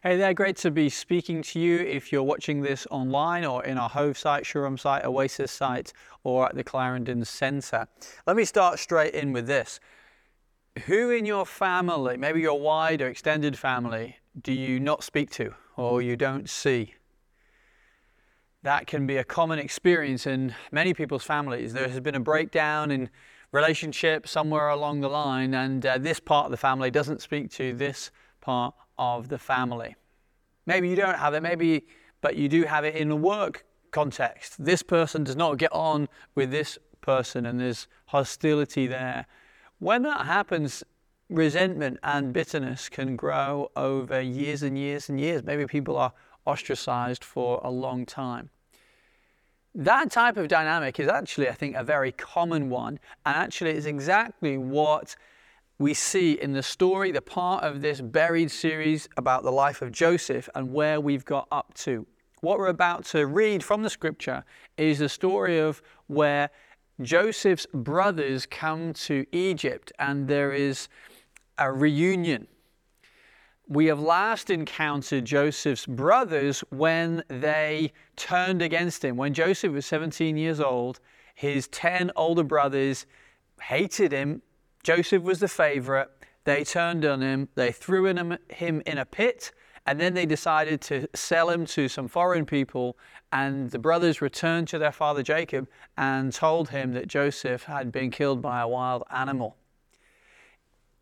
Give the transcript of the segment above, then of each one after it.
Hey there, great to be speaking to you if you're watching this online or in our Hove site, Shoreham site, Oasis site, or at the Clarendon Centre. Let me start straight in with this. Who in your family, maybe your wider extended family, do you not speak to or you don't see? That can be a common experience in many people's families. There has been a breakdown in relationship somewhere along the line, and uh, this part of the family doesn't speak to this part of the hmm. family. Maybe you don't have it, maybe, but you do have it in a work context. This person does not get on with this person, and there's hostility there. When that happens, resentment and bitterness can grow over years and years and years. Maybe people are ostracized for a long time. That type of dynamic is actually, I think, a very common one, and actually is exactly what we see in the story, the part of this buried series about the life of Joseph and where we've got up to. What we're about to read from the scripture is the story of where Joseph's brothers come to Egypt and there is a reunion. We have last encountered Joseph's brothers when they turned against him. When Joseph was 17 years old, his 10 older brothers hated him Joseph was the favorite. They turned on him, they threw him, in a pit, and then they decided to sell him to some foreign people. And the brothers returned to their father Jacob and told him that Joseph had been killed by a wild animal.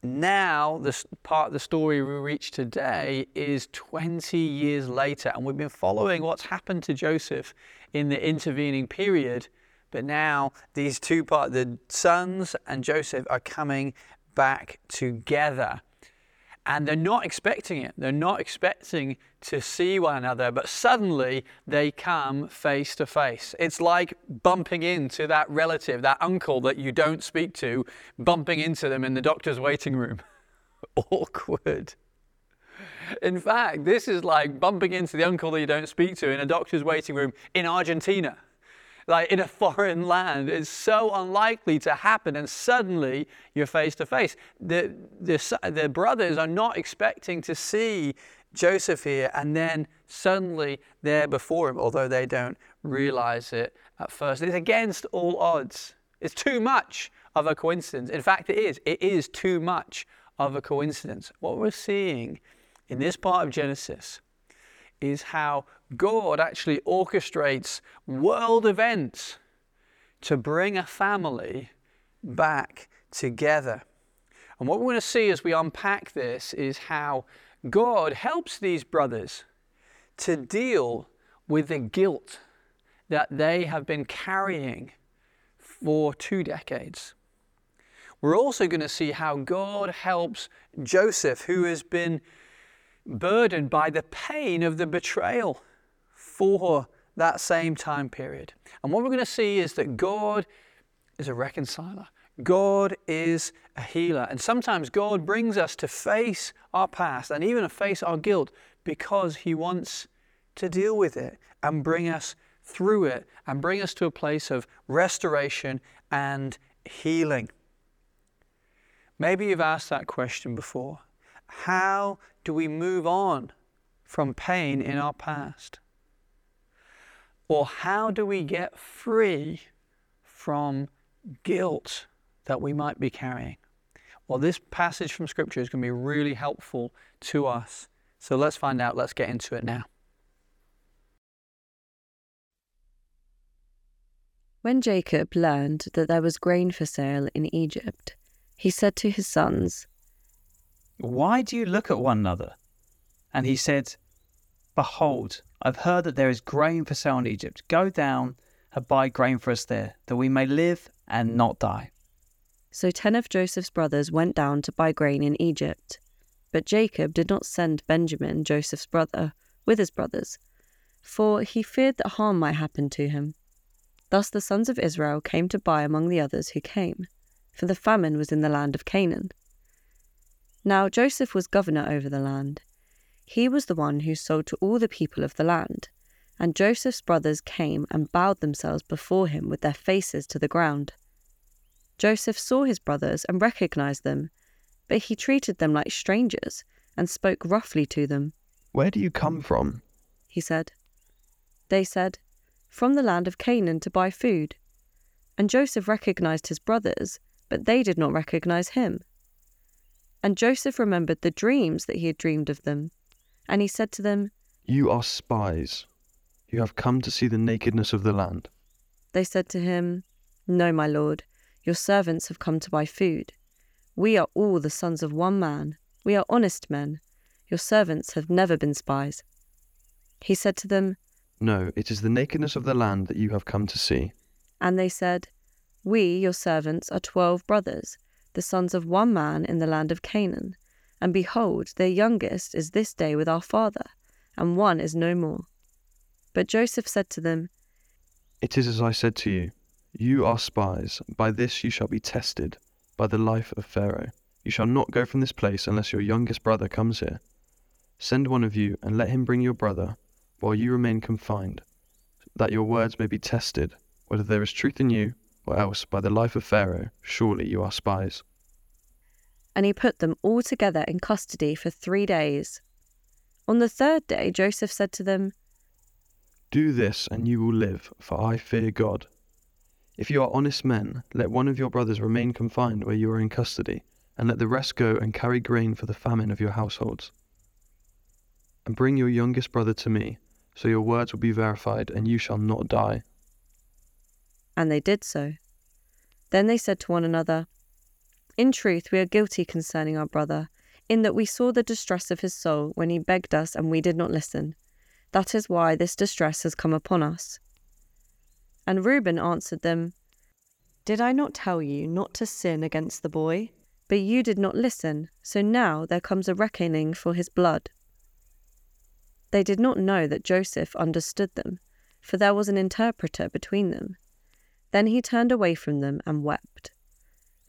Now, the part of the story we reach today is 20 years later, and we've been following what's happened to Joseph in the intervening period but now these two parts, the sons and Joseph, are coming back together. And they're not expecting it. They're not expecting to see one another, but suddenly they come face to face. It's like bumping into that relative, that uncle that you don't speak to, bumping into them in the doctor's waiting room. Awkward. In fact, this is like bumping into the uncle that you don't speak to in a doctor's waiting room in Argentina like in a foreign land. It's so unlikely to happen, and suddenly you're face to face. The, the, the brothers are not expecting to see Joseph here, and then suddenly they're before him, although they don't realize it at first. It's against all odds. It's too much of a coincidence. In fact, it is. It is too much of a coincidence. What we're seeing in this part of Genesis is how God actually orchestrates world events to bring a family back together. And what we're going to see as we unpack this is how God helps these brothers to deal with the guilt that they have been carrying for two decades. We're also going to see how God helps Joseph, who has been burdened by the pain of the betrayal for that same time period. And what we're going to see is that God is a reconciler. God is a healer. And sometimes God brings us to face our past and even to face our guilt because He wants to deal with it and bring us through it and bring us to a place of restoration and healing. Maybe you've asked that question before. How do we move on from pain in our past? Or how do we get free from guilt that we might be carrying? Well, this passage from Scripture is going to be really helpful to us. So let's find out. Let's get into it now. When Jacob learned that there was grain for sale in Egypt, he said to his sons, Why do you look at one another? And he said, Behold, I've heard that there is grain for sale in Egypt. Go down and buy grain for us there, that we may live and not die. So ten of Joseph's brothers went down to buy grain in Egypt. But Jacob did not send Benjamin, Joseph's brother, with his brothers, for he feared that harm might happen to him. Thus the sons of Israel came to buy among the others who came, for the famine was in the land of Canaan. Now Joseph was governor over the land. He was the one who sold to all the people of the land. And Joseph's brothers came and bowed themselves before him with their faces to the ground. Joseph saw his brothers and recognized them, but he treated them like strangers and spoke roughly to them. Where do you come from? He said. They said, From the land of Canaan to buy food. And Joseph recognized his brothers, but they did not recognize him. And Joseph remembered the dreams that he had dreamed of them. And he said to them, You are spies. You have come to see the nakedness of the land. They said to him, No, my lord, your servants have come to buy food. We are all the sons of one man. We are honest men. Your servants have never been spies. He said to them, No, it is the nakedness of the land that you have come to see. And they said, We, your servants, are twelve brothers, the sons of one man in the land of Canaan. And behold, their youngest is this day with our father, and one is no more. But Joseph said to them, It is as I said to you. You are spies. By this you shall be tested, by the life of Pharaoh. You shall not go from this place unless your youngest brother comes here. Send one of you, and let him bring your brother, while you remain confined, that your words may be tested, whether there is truth in you, or else by the life of Pharaoh, surely you are spies. And he put them all together in custody for three days. On the third day, Joseph said to them, Do this, and you will live, for I fear God. If you are honest men, let one of your brothers remain confined where you are in custody, and let the rest go and carry grain for the famine of your households. And bring your youngest brother to me, so your words will be verified, and you shall not die. And they did so. Then they said to one another, In truth, we are guilty concerning our brother, in that we saw the distress of his soul when he begged us and we did not listen. That is why this distress has come upon us. And Reuben answered them, Did I not tell you not to sin against the boy? But you did not listen, so now there comes a reckoning for his blood. They did not know that Joseph understood them, for there was an interpreter between them. Then he turned away from them and wept.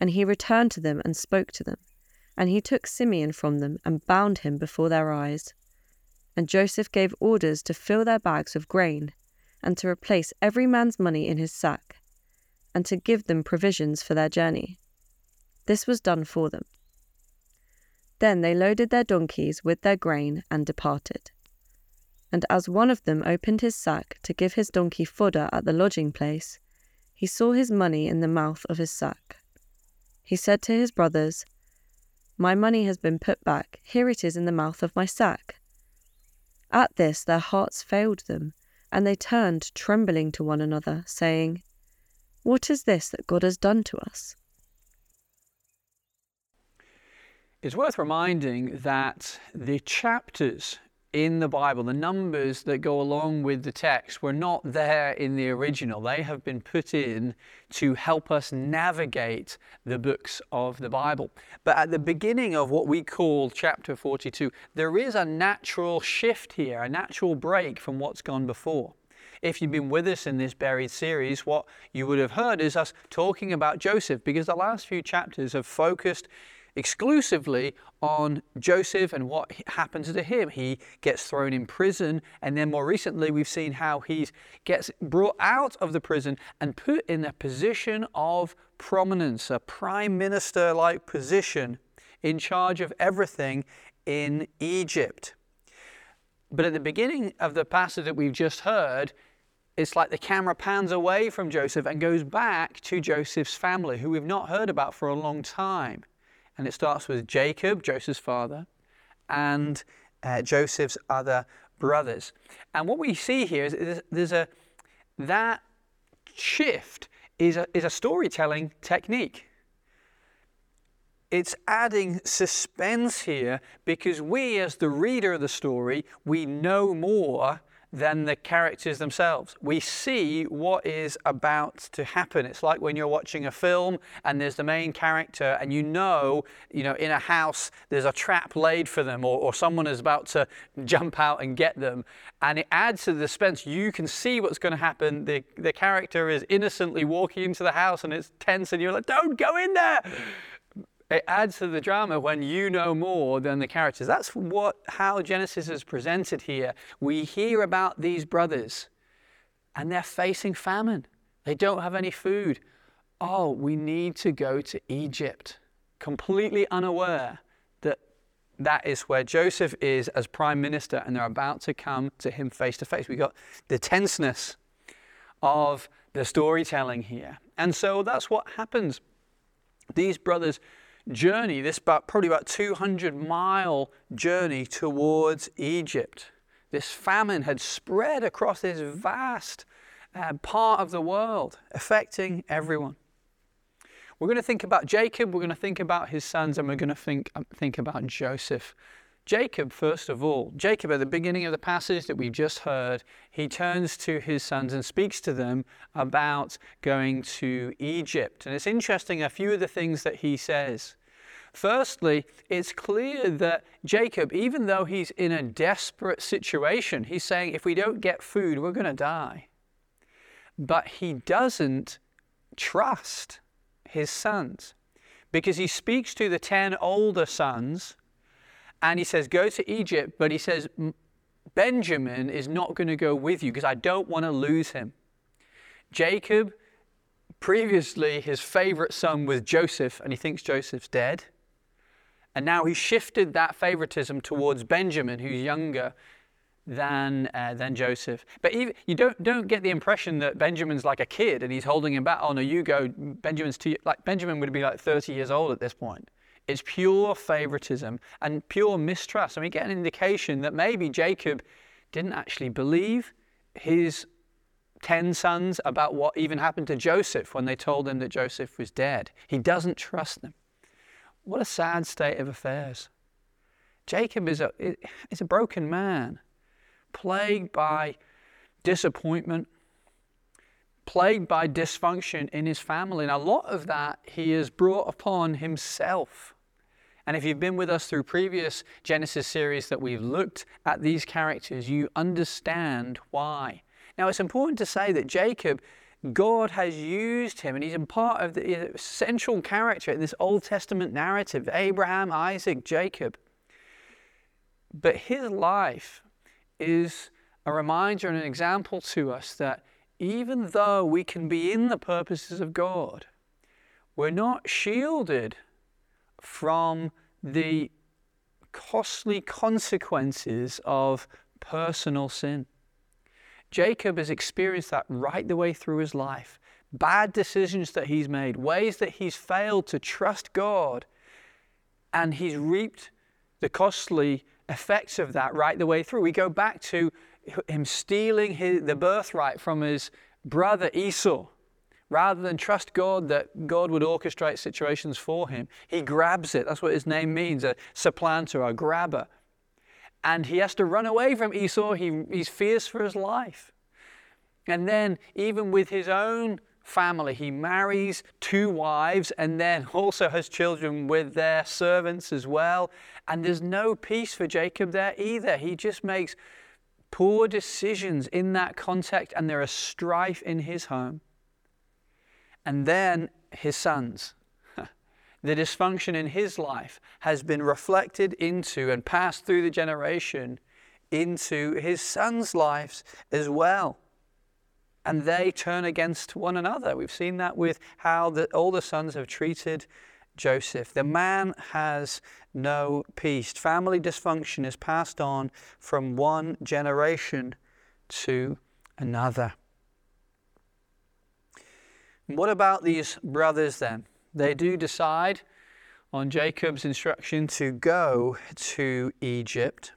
And he returned to them and spoke to them. And he took Simeon from them and bound him before their eyes. And Joseph gave orders to fill their bags with grain, and to replace every man's money in his sack, and to give them provisions for their journey. This was done for them. Then they loaded their donkeys with their grain and departed. And as one of them opened his sack to give his donkey fodder at the lodging place, he saw his money in the mouth of his sack. He said to his brothers, My money has been put back, here it is in the mouth of my sack. At this their hearts failed them, and they turned trembling to one another, saying, What is this that God has done to us? It's worth reminding that the chapters in the Bible, the numbers that go along with the text, were not there in the original. They have been put in to help us navigate the books of the Bible. But at the beginning of what we call chapter 42, there is a natural shift here, a natural break from what's gone before. If you've been with us in this buried series, what you would have heard is us talking about Joseph because the last few chapters have focused exclusively on Joseph and what happens to him. He gets thrown in prison, and then more recently, we've seen how he gets brought out of the prison and put in a position of prominence, a prime minister like position in charge of everything in Egypt. But at the beginning of the passage that we've just heard, it's like the camera pans away from Joseph and goes back to Joseph's family, who we've not heard about for a long time and it starts with Jacob, Joseph's father, and uh, Joseph's other brothers. And what we see here is, there's a that shift is a, is a storytelling technique. It's adding suspense here because we, as the reader of the story, we know more than the characters themselves. We see what is about to happen. It's like when you're watching a film and there's the main character and you know, you know, in a house there's a trap laid for them or, or someone is about to jump out and get them. And it adds to the suspense. You can see what's going to happen. The, the character is innocently walking into the house and it's tense and you're like, don't go in there it adds to the drama when you know more than the characters. That's what how Genesis is presented here. We hear about these brothers and they're facing famine. They don't have any food. Oh, we need to go to Egypt, completely unaware that that is where Joseph is as prime minister, and they're about to come to him face to face. We got the tenseness of the storytelling here. And so that's what happens. These brothers journey, this about, probably about 200 mile journey towards Egypt. This famine had spread across this vast uh, part of the world, affecting everyone. We're going to think about Jacob, we're going to think about his sons, and we're going to think, um, think about Joseph. Jacob, first of all, Jacob, at the beginning of the passage that we've just heard, he turns to his sons and speaks to them about going to Egypt. And it's interesting, a few of the things that he says. Firstly, it's clear that Jacob, even though he's in a desperate situation, he's saying, if we don't get food, we're going to die. But he doesn't trust his sons because he speaks to the 10 older sons and he says, Go to Egypt, but he says, Benjamin is not going to go with you because I don't want to lose him. Jacob, previously his favorite son was Joseph, and he thinks Joseph's dead. And now he shifted that favoritism towards Benjamin, who's younger than, uh, than Joseph. But even, you don't, don't get the impression that Benjamin's like a kid and he's holding him back. Oh, no, you go. Benjamin's too, like Benjamin would be like 30 years old at this point. It's pure favoritism and pure mistrust. And we get an indication that maybe Jacob didn't actually believe his 10 sons about what even happened to Joseph when they told him that Joseph was dead. He doesn't trust them. What a sad state of affairs. Jacob is a, is a broken man, plagued by disappointment, plagued by dysfunction in his family. And a lot of that he has brought upon himself. And if you've been with us through previous Genesis series that we've looked at these characters, you understand why. Now, it's important to say that Jacob, God has used him, and he's a part of the central character in this Old Testament narrative Abraham, Isaac, Jacob. But his life is a reminder and an example to us that even though we can be in the purposes of God, we're not shielded from the costly consequences of personal sin. Jacob has experienced that right the way through his life. Bad decisions that he's made, ways that he's failed to trust God, and he's reaped the costly effects of that right the way through. We go back to him stealing his, the birthright from his brother Esau Rather than trust God that God would orchestrate situations for him, he grabs it. That's what his name means a supplanter, a grabber. And he has to run away from Esau. He, he's fears for his life. And then, even with his own family, he marries two wives and then also has children with their servants as well. And there's no peace for Jacob there either. He just makes poor decisions in that context, and there is strife in his home and then his sons. the dysfunction in his life has been reflected into and passed through the generation into his sons' lives as well. And they turn against one another. We've seen that with how the older sons have treated Joseph. The man has no peace. Family dysfunction is passed on from one generation to another. What about these brothers then? They do decide on Jacob's instruction to go to Egypt.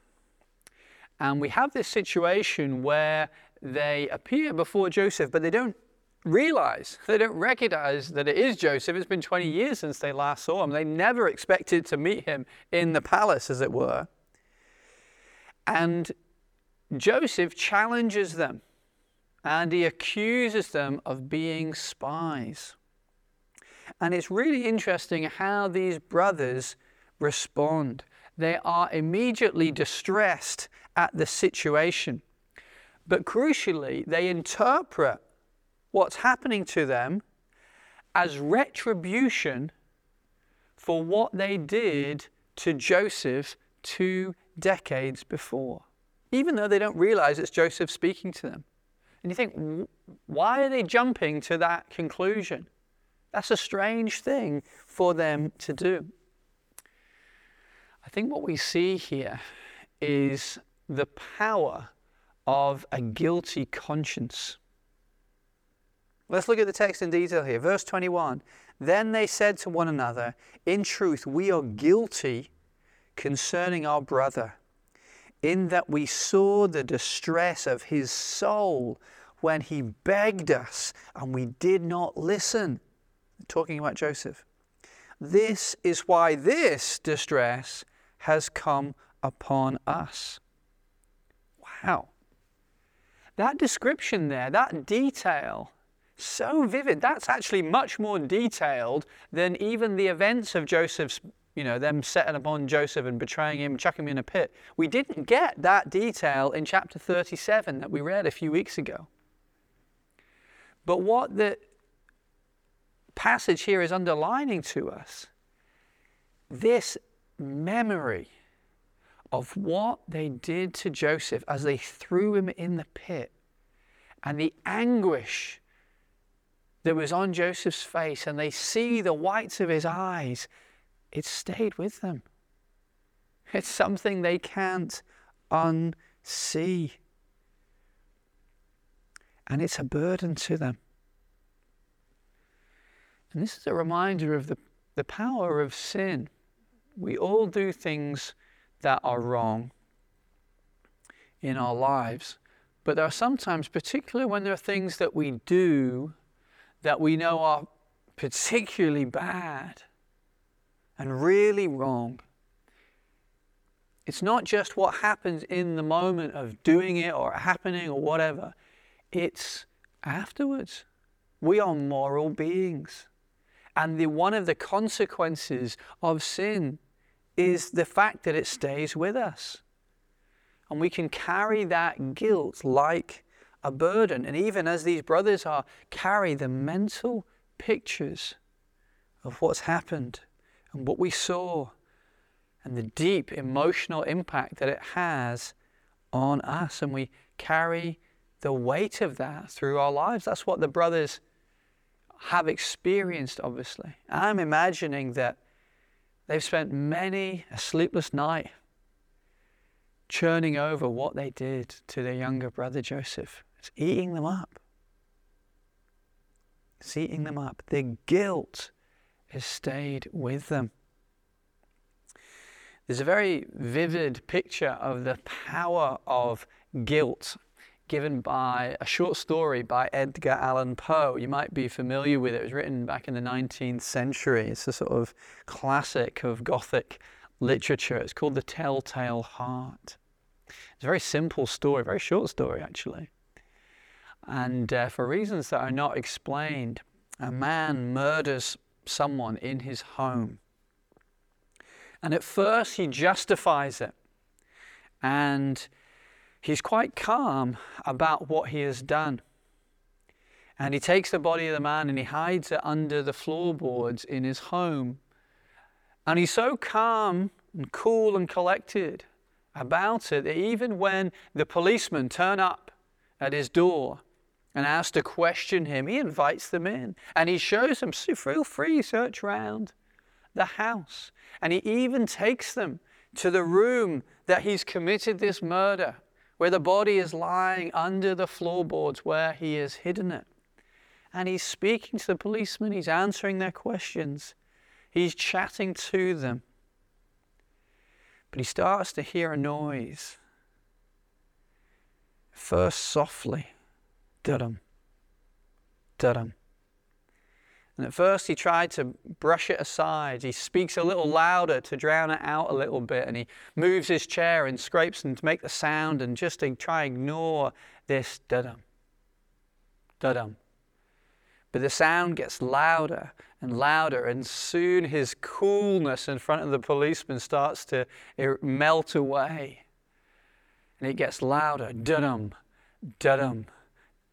And we have this situation where they appear before Joseph, but they don't realize, they don't recognize that it is Joseph. It's been 20 years since they last saw him. They never expected to meet him in the palace, as it were. And Joseph challenges them and he accuses them of being spies. And it's really interesting how these brothers respond. They are immediately distressed at the situation. But crucially, they interpret what's happening to them as retribution for what they did to Joseph two decades before, even though they don't realize it's Joseph speaking to them. And you think, why are they jumping to that conclusion? That's a strange thing for them to do. I think what we see here is the power of a guilty conscience. Let's look at the text in detail here. Verse 21 Then they said to one another, In truth, we are guilty concerning our brother, in that we saw the distress of his soul when he begged us and we did not listen. Talking about Joseph. This is why this distress has come upon us. Wow. That description there, that detail, so vivid. That's actually much more detailed than even the events of Joseph's, you know, them mm. setting upon Joseph and betraying him, chucking him in a pit. We didn't get that detail in chapter 37 that we read a few weeks ago. But what the passage here is underlining to us this memory of what they did to Joseph as they threw him in the pit and the anguish that was on Joseph's face, and they see the whites of his eyes, it stayed with them. It's something they can't unsee. And it's a burden to them. And this is a reminder of the, the power of sin. We all do things that are wrong in our lives. But there are sometimes, particularly when there are things that we do that we know are particularly bad and really wrong. It's not just what happens in the moment of doing it or happening or whatever, it's afterwards. We are moral beings. And the, one of the consequences of sin is the fact that it stays with us. And we can carry that guilt like a burden. And even as these brothers are, carry the mental pictures of what's happened and what we saw and the deep emotional impact that it has on us. And we carry the weight of that through our lives. That's what the brothers have experienced, obviously. I'm imagining that they've spent many a sleepless night churning over what they did to their younger brother Joseph. It's eating them up. It's eating them up. The guilt has stayed with them. There's a very vivid picture of the power of guilt given by a short story by Edgar Allan Poe. You might be familiar with it. It was written back in the 19th century. It's a sort of classic of Gothic literature. It's called The Telltale Heart. It's a very simple story, very short story actually. And uh, for reasons that are not explained, a man murders someone in his home. And at first, he justifies it. And he's quite calm about what he has done. And he takes the body of the man and he hides it under the floorboards in his home. And he's so calm and cool and collected about it that even when the policemen turn up at his door and ask to question him, he invites them in and he shows them, feel free, search around the house. And he even takes them to the room that he's committed this murder, where the body is lying under the floorboards where he has hidden it. And he's speaking to the policemen, he's answering their questions, he's chatting to them. But he starts to hear a noise. First softly, Dudum. Dudum. And at first he tried to brush it aside. He speaks a little mm-hmm. louder to drown it out a little bit, and he moves his chair and scrapes and to make the sound and just to try and ignore this dudum. Dudum. But the sound gets louder and louder, and soon his coolness in front of the policeman starts to melt away. And it gets louder. Dudum, dudum,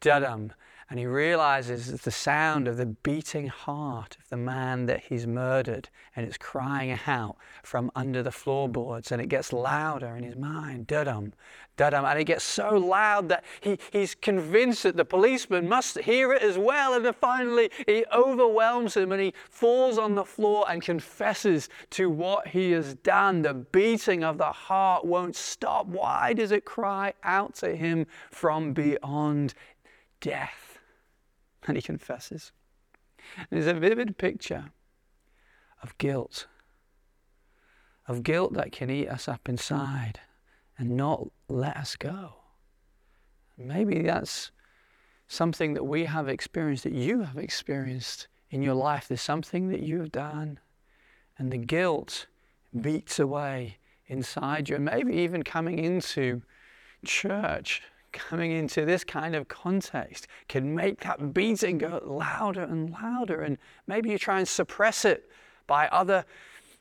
dudum. and he realizes it's the sound of the beating heart of the man that he's murdered, and it's crying out from under the floorboards, and it gets louder in his mind, dudum, dudum, and it gets so loud that he, he's convinced that the policeman must hear it as well, and then finally he overwhelms him, and he falls on the floor and confesses to what he has done. The beating of the heart won't stop. Why does it cry out to him from beyond death? and he confesses. And There's a vivid picture of guilt, of guilt that can eat us up inside and not let us go. Maybe that's something that we have experienced, that you have experienced in your life. There's something that you have done, and the guilt beats away inside you, and maybe even coming into church coming into this kind of context can make that beating go louder and louder. And maybe you try and suppress it by other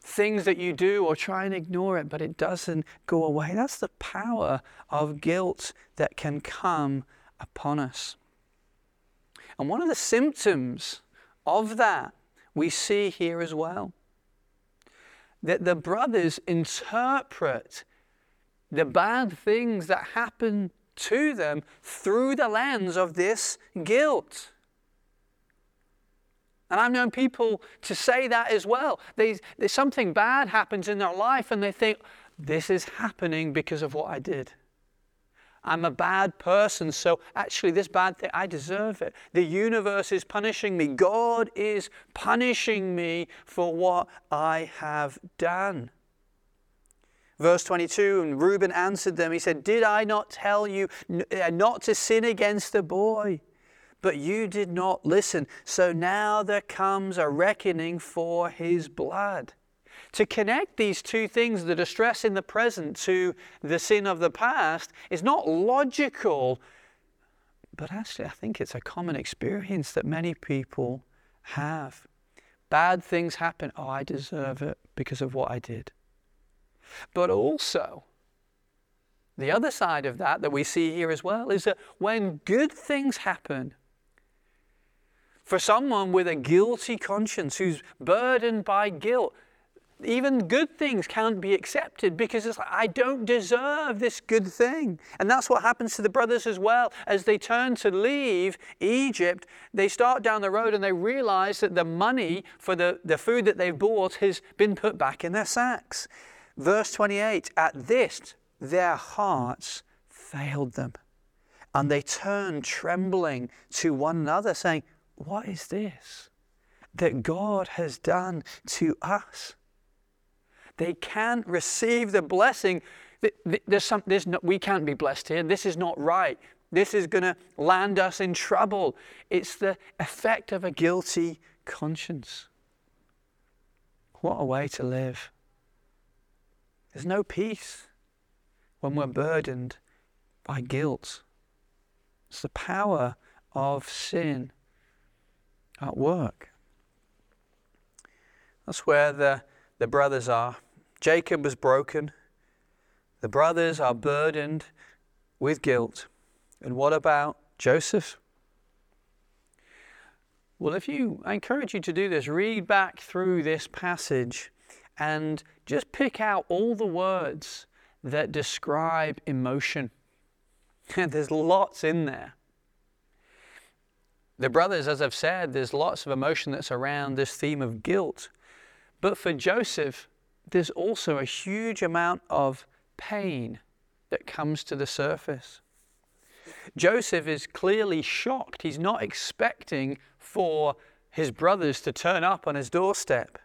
things that you do or try and ignore it, but it doesn't go away. That's the power of guilt that can come upon us. And one of the symptoms of that we see here as well that the brothers interpret the bad things that happen to them through the lens of this guilt. And I've known people to say that as well. They, they, something bad happens in their life and they think, this is happening because of what I did. I'm a bad person, so actually, this bad thing, I deserve it. The universe is punishing me. God is punishing me for what I have done. Verse 22 And Reuben answered them, He said, Did I not tell you uh, not to sin against the boy? But you did not listen. So now there comes a reckoning for his blood. To connect these two things, the distress in the present to the sin of the past, is not logical, but actually, I think it's a common experience that many people have. Bad things happen. Oh, I deserve it because of what I did. But also, the other side of that, that we see here as well, is that when good things happen, for someone with a guilty conscience who's burdened by guilt, even good things can't be accepted because it's like, I don't deserve this good thing. And that's what happens to the brothers as well. As they turn to leave Egypt, they start down the road and they realize that the money for the, the food that they've bought has been put back in their sacks. Verse 28 At this, their hearts failed them, and they turned trembling to one another, saying, What is this that God has done to us? They can't receive the blessing. There's some, there's no, we can't be blessed here. This is not right. This is going to land us in trouble. It's the effect of a guilty conscience. What a way to live. There's no peace when we're hmm. burdened by guilt. It's the power of sin at work. That's where the, the brothers are. Jacob was broken. The brothers are burdened with guilt. And what about Joseph? Well, if you, I encourage you to do this, read back through this passage and just pick out all the words that describe emotion. there's lots in there. The brothers, as I've said, there's lots of emotion that's around this theme of guilt. But for Joseph, there's also a huge amount of pain that comes to the surface. Joseph is clearly shocked. He's not expecting for his brothers to turn up on his doorstep.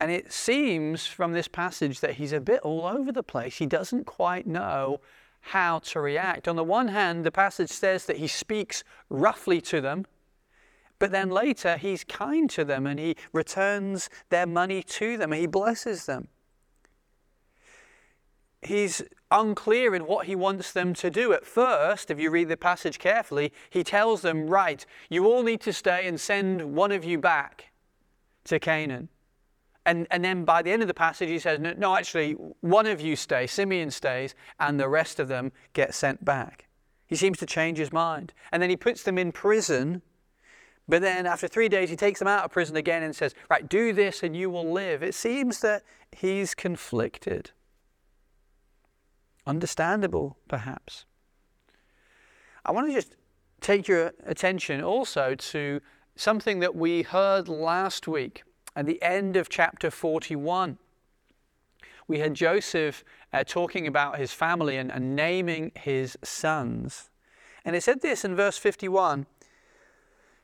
And it seems from this passage that he's a bit all over the place. He doesn't quite know how to react. On the one hand, the passage says that he speaks roughly to them, but then later he's kind to them and he returns their money to them and he blesses them. He's unclear in what he wants them to do. At first, if you read the passage carefully, he tells them, Right, you all need to stay and send one of you back to Canaan. And, and then by the end of the passage, he says, no, no, actually, one of you stays, Simeon stays, and the rest of them get sent back. He seems to change his mind. And then he puts them in prison. But then after three days, he takes them out of prison again and says, Right, do this and you will live. It seems that he's conflicted. Understandable, perhaps. I want to just take your attention also to something that we heard last week at the end of chapter 41. We had Joseph uh, talking about his family and, and naming his sons. And it said this in verse 51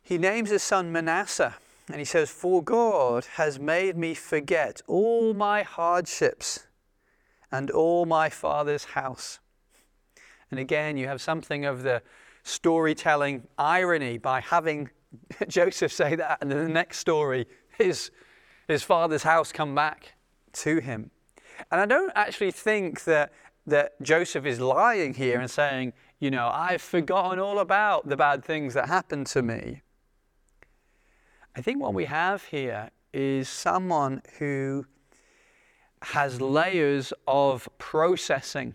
he names his son Manasseh. And he says, For God has made me forget all my hardships and all my father's house. And again, you have something of the storytelling irony by having Joseph say that, and then the next story, his, his father's house come back to him. And I don't actually think that, that Joseph is lying here and saying, you know, I've forgotten all about the bad things that happened to me. I think what we have here is someone who has layers of processing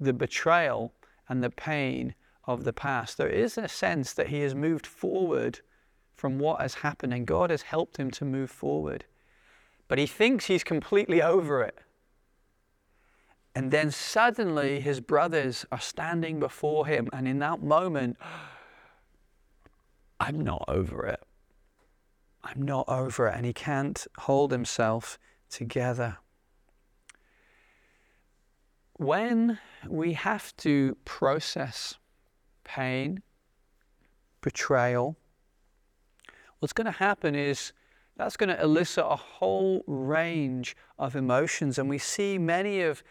the betrayal and the pain of the past. There is a sense that he has moved forward from what has happened and God has helped him to move forward. But he thinks he's completely over it. And then suddenly his brothers are standing before him. And in that moment, I'm not over it. I'm not over it. And he can't hold himself together. When we have to process pain, betrayal, what's going to happen is that's going to elicit a whole range of emotions. And we see many of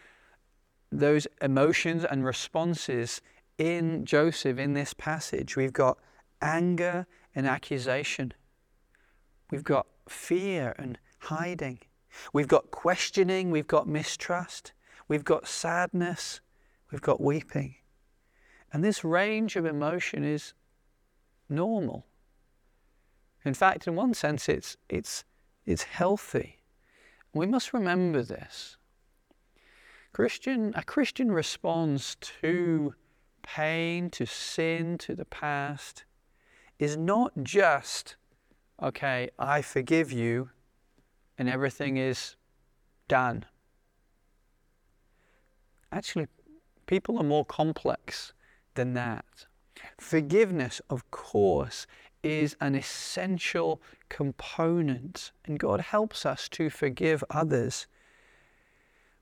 those emotions and responses in Joseph in this passage. We've got anger and accusation, we've got fear and hiding, we've got questioning, we've got mistrust, we've got sadness, we've got weeping. And this range of emotion is normal. In fact, in one sense, it's, it's, it's healthy. We must remember this. Christian, a Christian response to pain, to sin, to the past is not just, okay, I forgive you and everything is done. Actually, people are more complex than that. Forgiveness, of course, is an essential component, and God helps us to forgive others.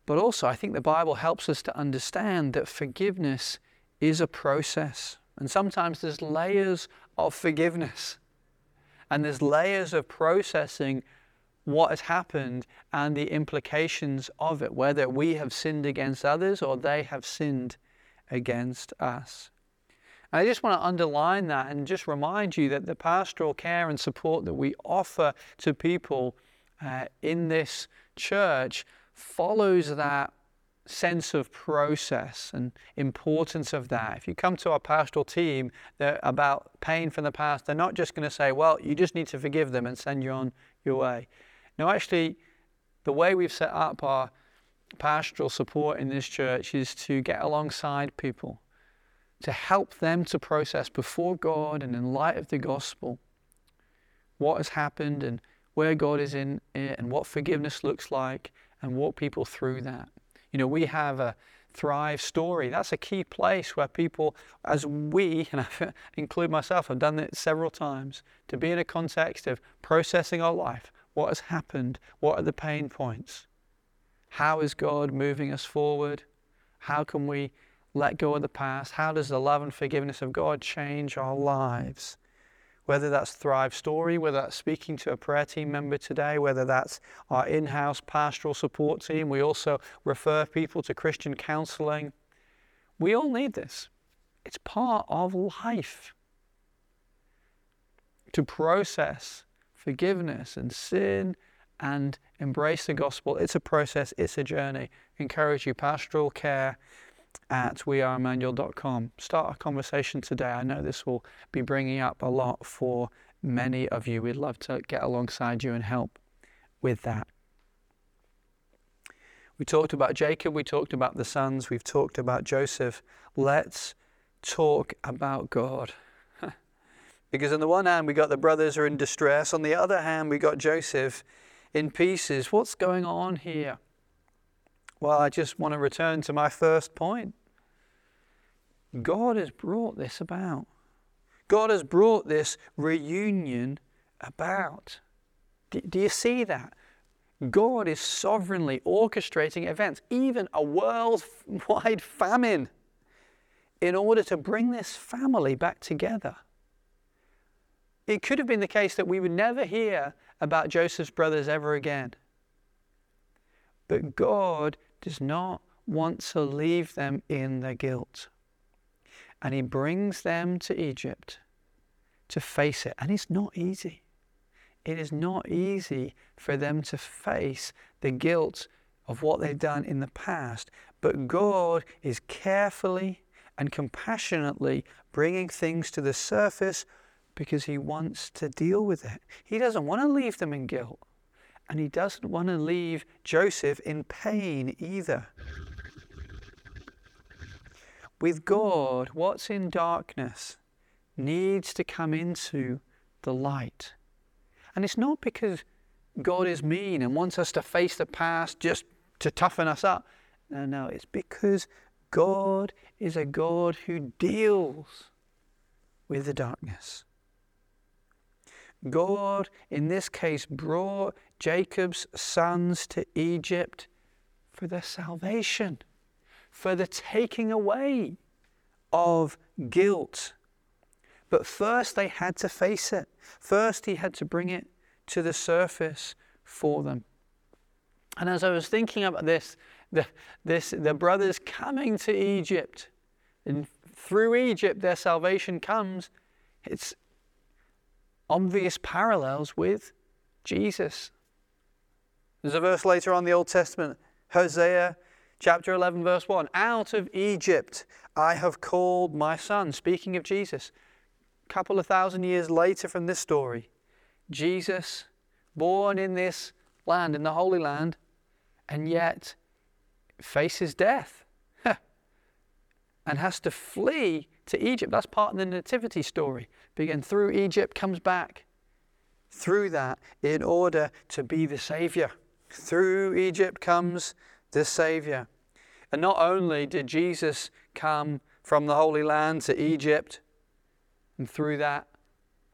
But also, I think the Bible helps us to understand that forgiveness is a process. And sometimes there's layers of forgiveness, and there's layers of processing what has happened and the implications of it, whether we have sinned against others or they have sinned against us. I just want to underline that and just remind you that the pastoral care and support that we offer to people uh, in this church follows that sense of process and importance of that. If you come to our pastoral team about pain from the past, they're not just going to say, well, you just need to forgive them and send you on your way. No, actually, the way we've set up our pastoral support in this church is to get alongside people to help them to process before God and in light of the gospel what has happened and where God is in it and what forgiveness looks like and walk people through that. You know, we have a Thrive story. That's a key place where people, as we, and I include myself, I've done it several times, to be in a context of processing our life. What has happened? What are the pain points? How is God moving us forward? How can we let go of mm. the past? How does the love and forgiveness of God change our mm. lives? Whether that's Thrive Story, whether that's speaking to a prayer team mm. member today, whether that's our in house pastoral support team, we also refer people to Christian counseling. We all need this. It's part of life to process forgiveness and sin and embrace the gospel. It's a process, it's a journey. encourage you, pastoral care at weareemmanuel.com. Start a conversation today. I know this will be bringing up a lot for many of you. We'd love to get alongside you and help with that. We talked about Jacob, we talked about the sons, we've talked about Joseph. Let's talk about God. because on the one hand, we got the brothers are in distress. On the other hand, we got Joseph in pieces. What's going on here? Well, I just want to return to my first point. God has brought this about. God has brought this reunion about. Do, do you see that? God is sovereignly orchestrating events, even a worldwide famine, in order to bring this family back together. It could have been the case that we would never hear about Joseph's brothers ever again. But God does not want to leave them in their guilt. And He brings them to Egypt to face it. And it's not easy. It is not easy for them to face the guilt of what they've done in the past. But God is carefully and compassionately bringing things to the surface because He wants to deal with it. He doesn't want to leave them in guilt. And He doesn't want to leave Joseph in pain either. With God, what's in darkness needs to come into the light. And it's not because God is mean and wants us to face the past just to toughen us up. No, no, it's because God is a God who deals with the darkness. God, in this case, brought Jacob's sons to Egypt for their salvation, for the taking away of guilt. But first, they had to face it. First, he had to bring it to the surface for them. And as I was thinking about this, the, this, the brothers coming to Egypt, and through Egypt their salvation comes, it's obvious parallels with Jesus. There's a verse later on in the Old Testament, Hosea chapter 11, verse 1 Out of Egypt I have called my son, speaking of Jesus. A couple of thousand years later from this story, Jesus, born in this land, in the Holy Land, and yet faces death and has to flee to Egypt. That's part of the Nativity story. Begin through Egypt, comes back through that in order to be the Savior. Through Egypt comes the Savior. And not only did Jesus come from the Holy Land to Egypt, and through that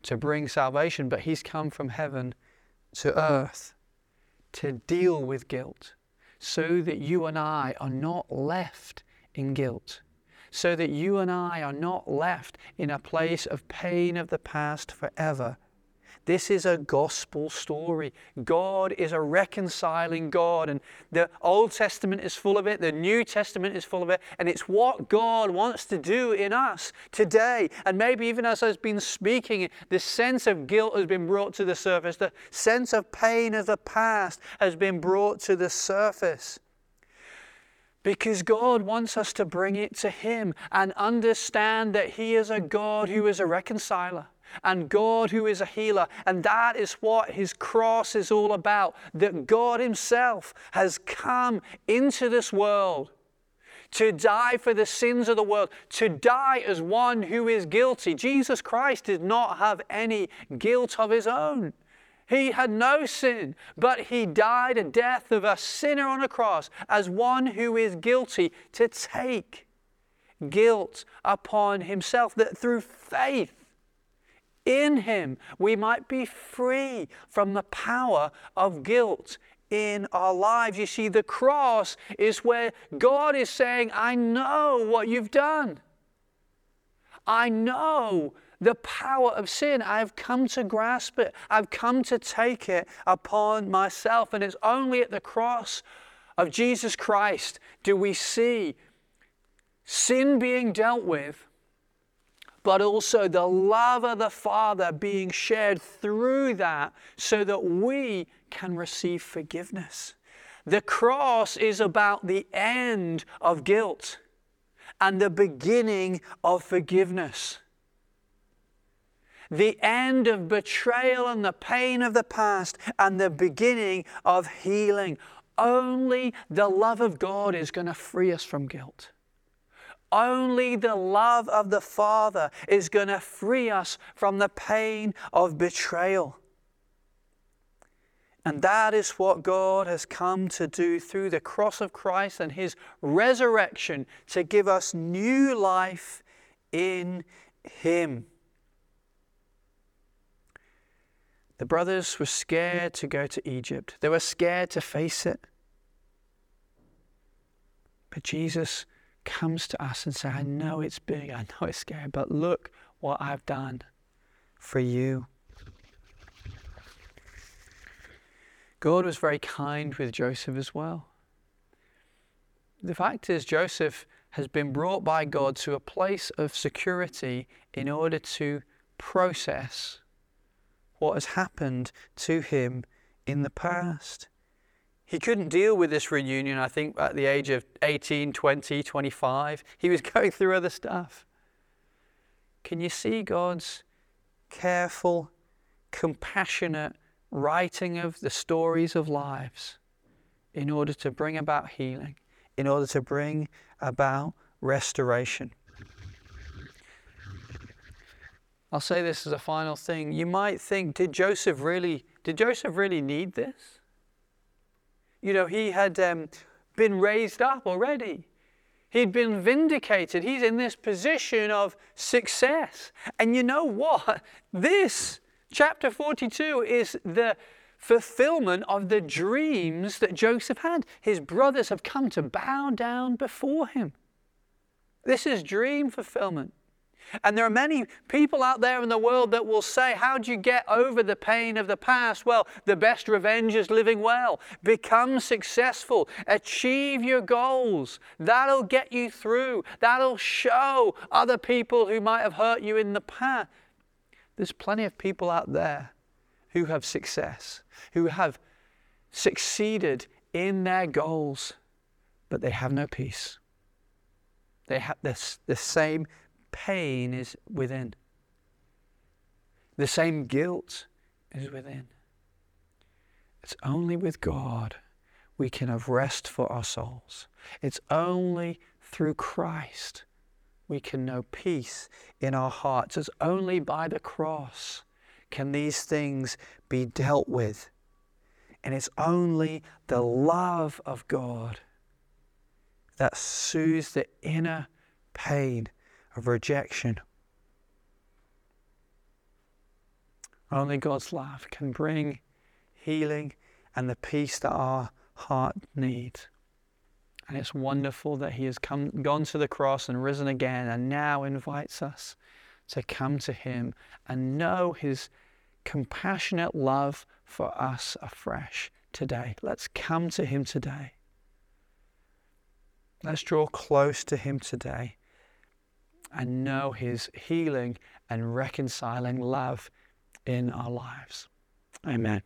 to bring salvation, but He's come from heaven to earth to deal with guilt so that you and I are not left in guilt, so that you and I are not left in a place of pain of the past forever, this is a gospel story. God is a reconciling God, and the Old Testament is full of it, the New Testament is full of it, and it's what God wants to do in us today. And maybe even as I've been speaking, the sense of guilt has been brought to the surface, the sense of pain of the past has been brought to the surface. Because God wants us to bring it to Him and understand that He is a God who is a reconciler and God who is a healer. And that is what his cross is all about that God himself has come into this world to die for the sins of the world, to die as one who is guilty. Jesus Christ did not have any guilt of his own. He had no sin, but he died a death of a sinner on a cross as one who is guilty to take guilt upon himself, that through faith in Him, we might be free from the power of guilt in our lives. You see, the cross is where God is saying, I know what you've done. I know the power of sin. I've come to grasp it. I've come to take it upon myself. And it's only at the cross of Jesus Christ do we see sin being dealt with but also the love of the Father being shared through that so that we can receive forgiveness. The cross is about the end of guilt and the beginning of forgiveness. The end of betrayal and the pain of the past and the beginning of healing. Only the love of God is going to free us from guilt. Only the love of the Father is going to free us from the pain of betrayal. And that is what God has come to do through the cross of Christ and his resurrection to give us new life in him. The brothers were scared to go to Egypt, they were scared to face it. But Jesus comes to us and says, I mm-hmm. know it's big, I know it's scary, but look what I've done for you. God was very kind with Joseph as well. The fact is, Joseph has been brought by God to a place of security in order to process what has happened to him in the past. He couldn't deal with this reunion, I think, at the age of 18, 20, 25. He was going through other stuff. Can you see God's careful, compassionate writing of the stories of lives in order to bring about healing, in order to bring about restoration. I'll say this as a final thing. You might think, did Joseph really, did Joseph really need this? You know, he had um, been raised up already. He'd been vindicated. He's in this position of success. And you know what? This Chapter 42 is the fulfillment of the dreams that Joseph had. His brothers have come to bow down before him. This is dream fulfillment. And there are many people out there in the world that will say, How do you get over the pain of the past? Well, the best revenge is living well. Become successful. Achieve your goals. That'll get you through. That'll show other people who might have hurt you in the past there's plenty of people out there who have success, who have succeeded in their goals, but they have no peace. They have this, the same pain is within. The same guilt is within. It's only with God we can have rest for our souls. It's only through Christ we can know peace in our hearts. It's only by the cross can these things be dealt with. And it's only the love of God that soothes the inner pain of rejection. Only God's love can bring healing and the peace that our heart needs. And it's wonderful that he has come, gone to the cross and risen again and now invites us to come to him and know his compassionate love for us afresh today. Let's come to him today. Let's draw close to him today and know his healing and reconciling love in our lives. Amen.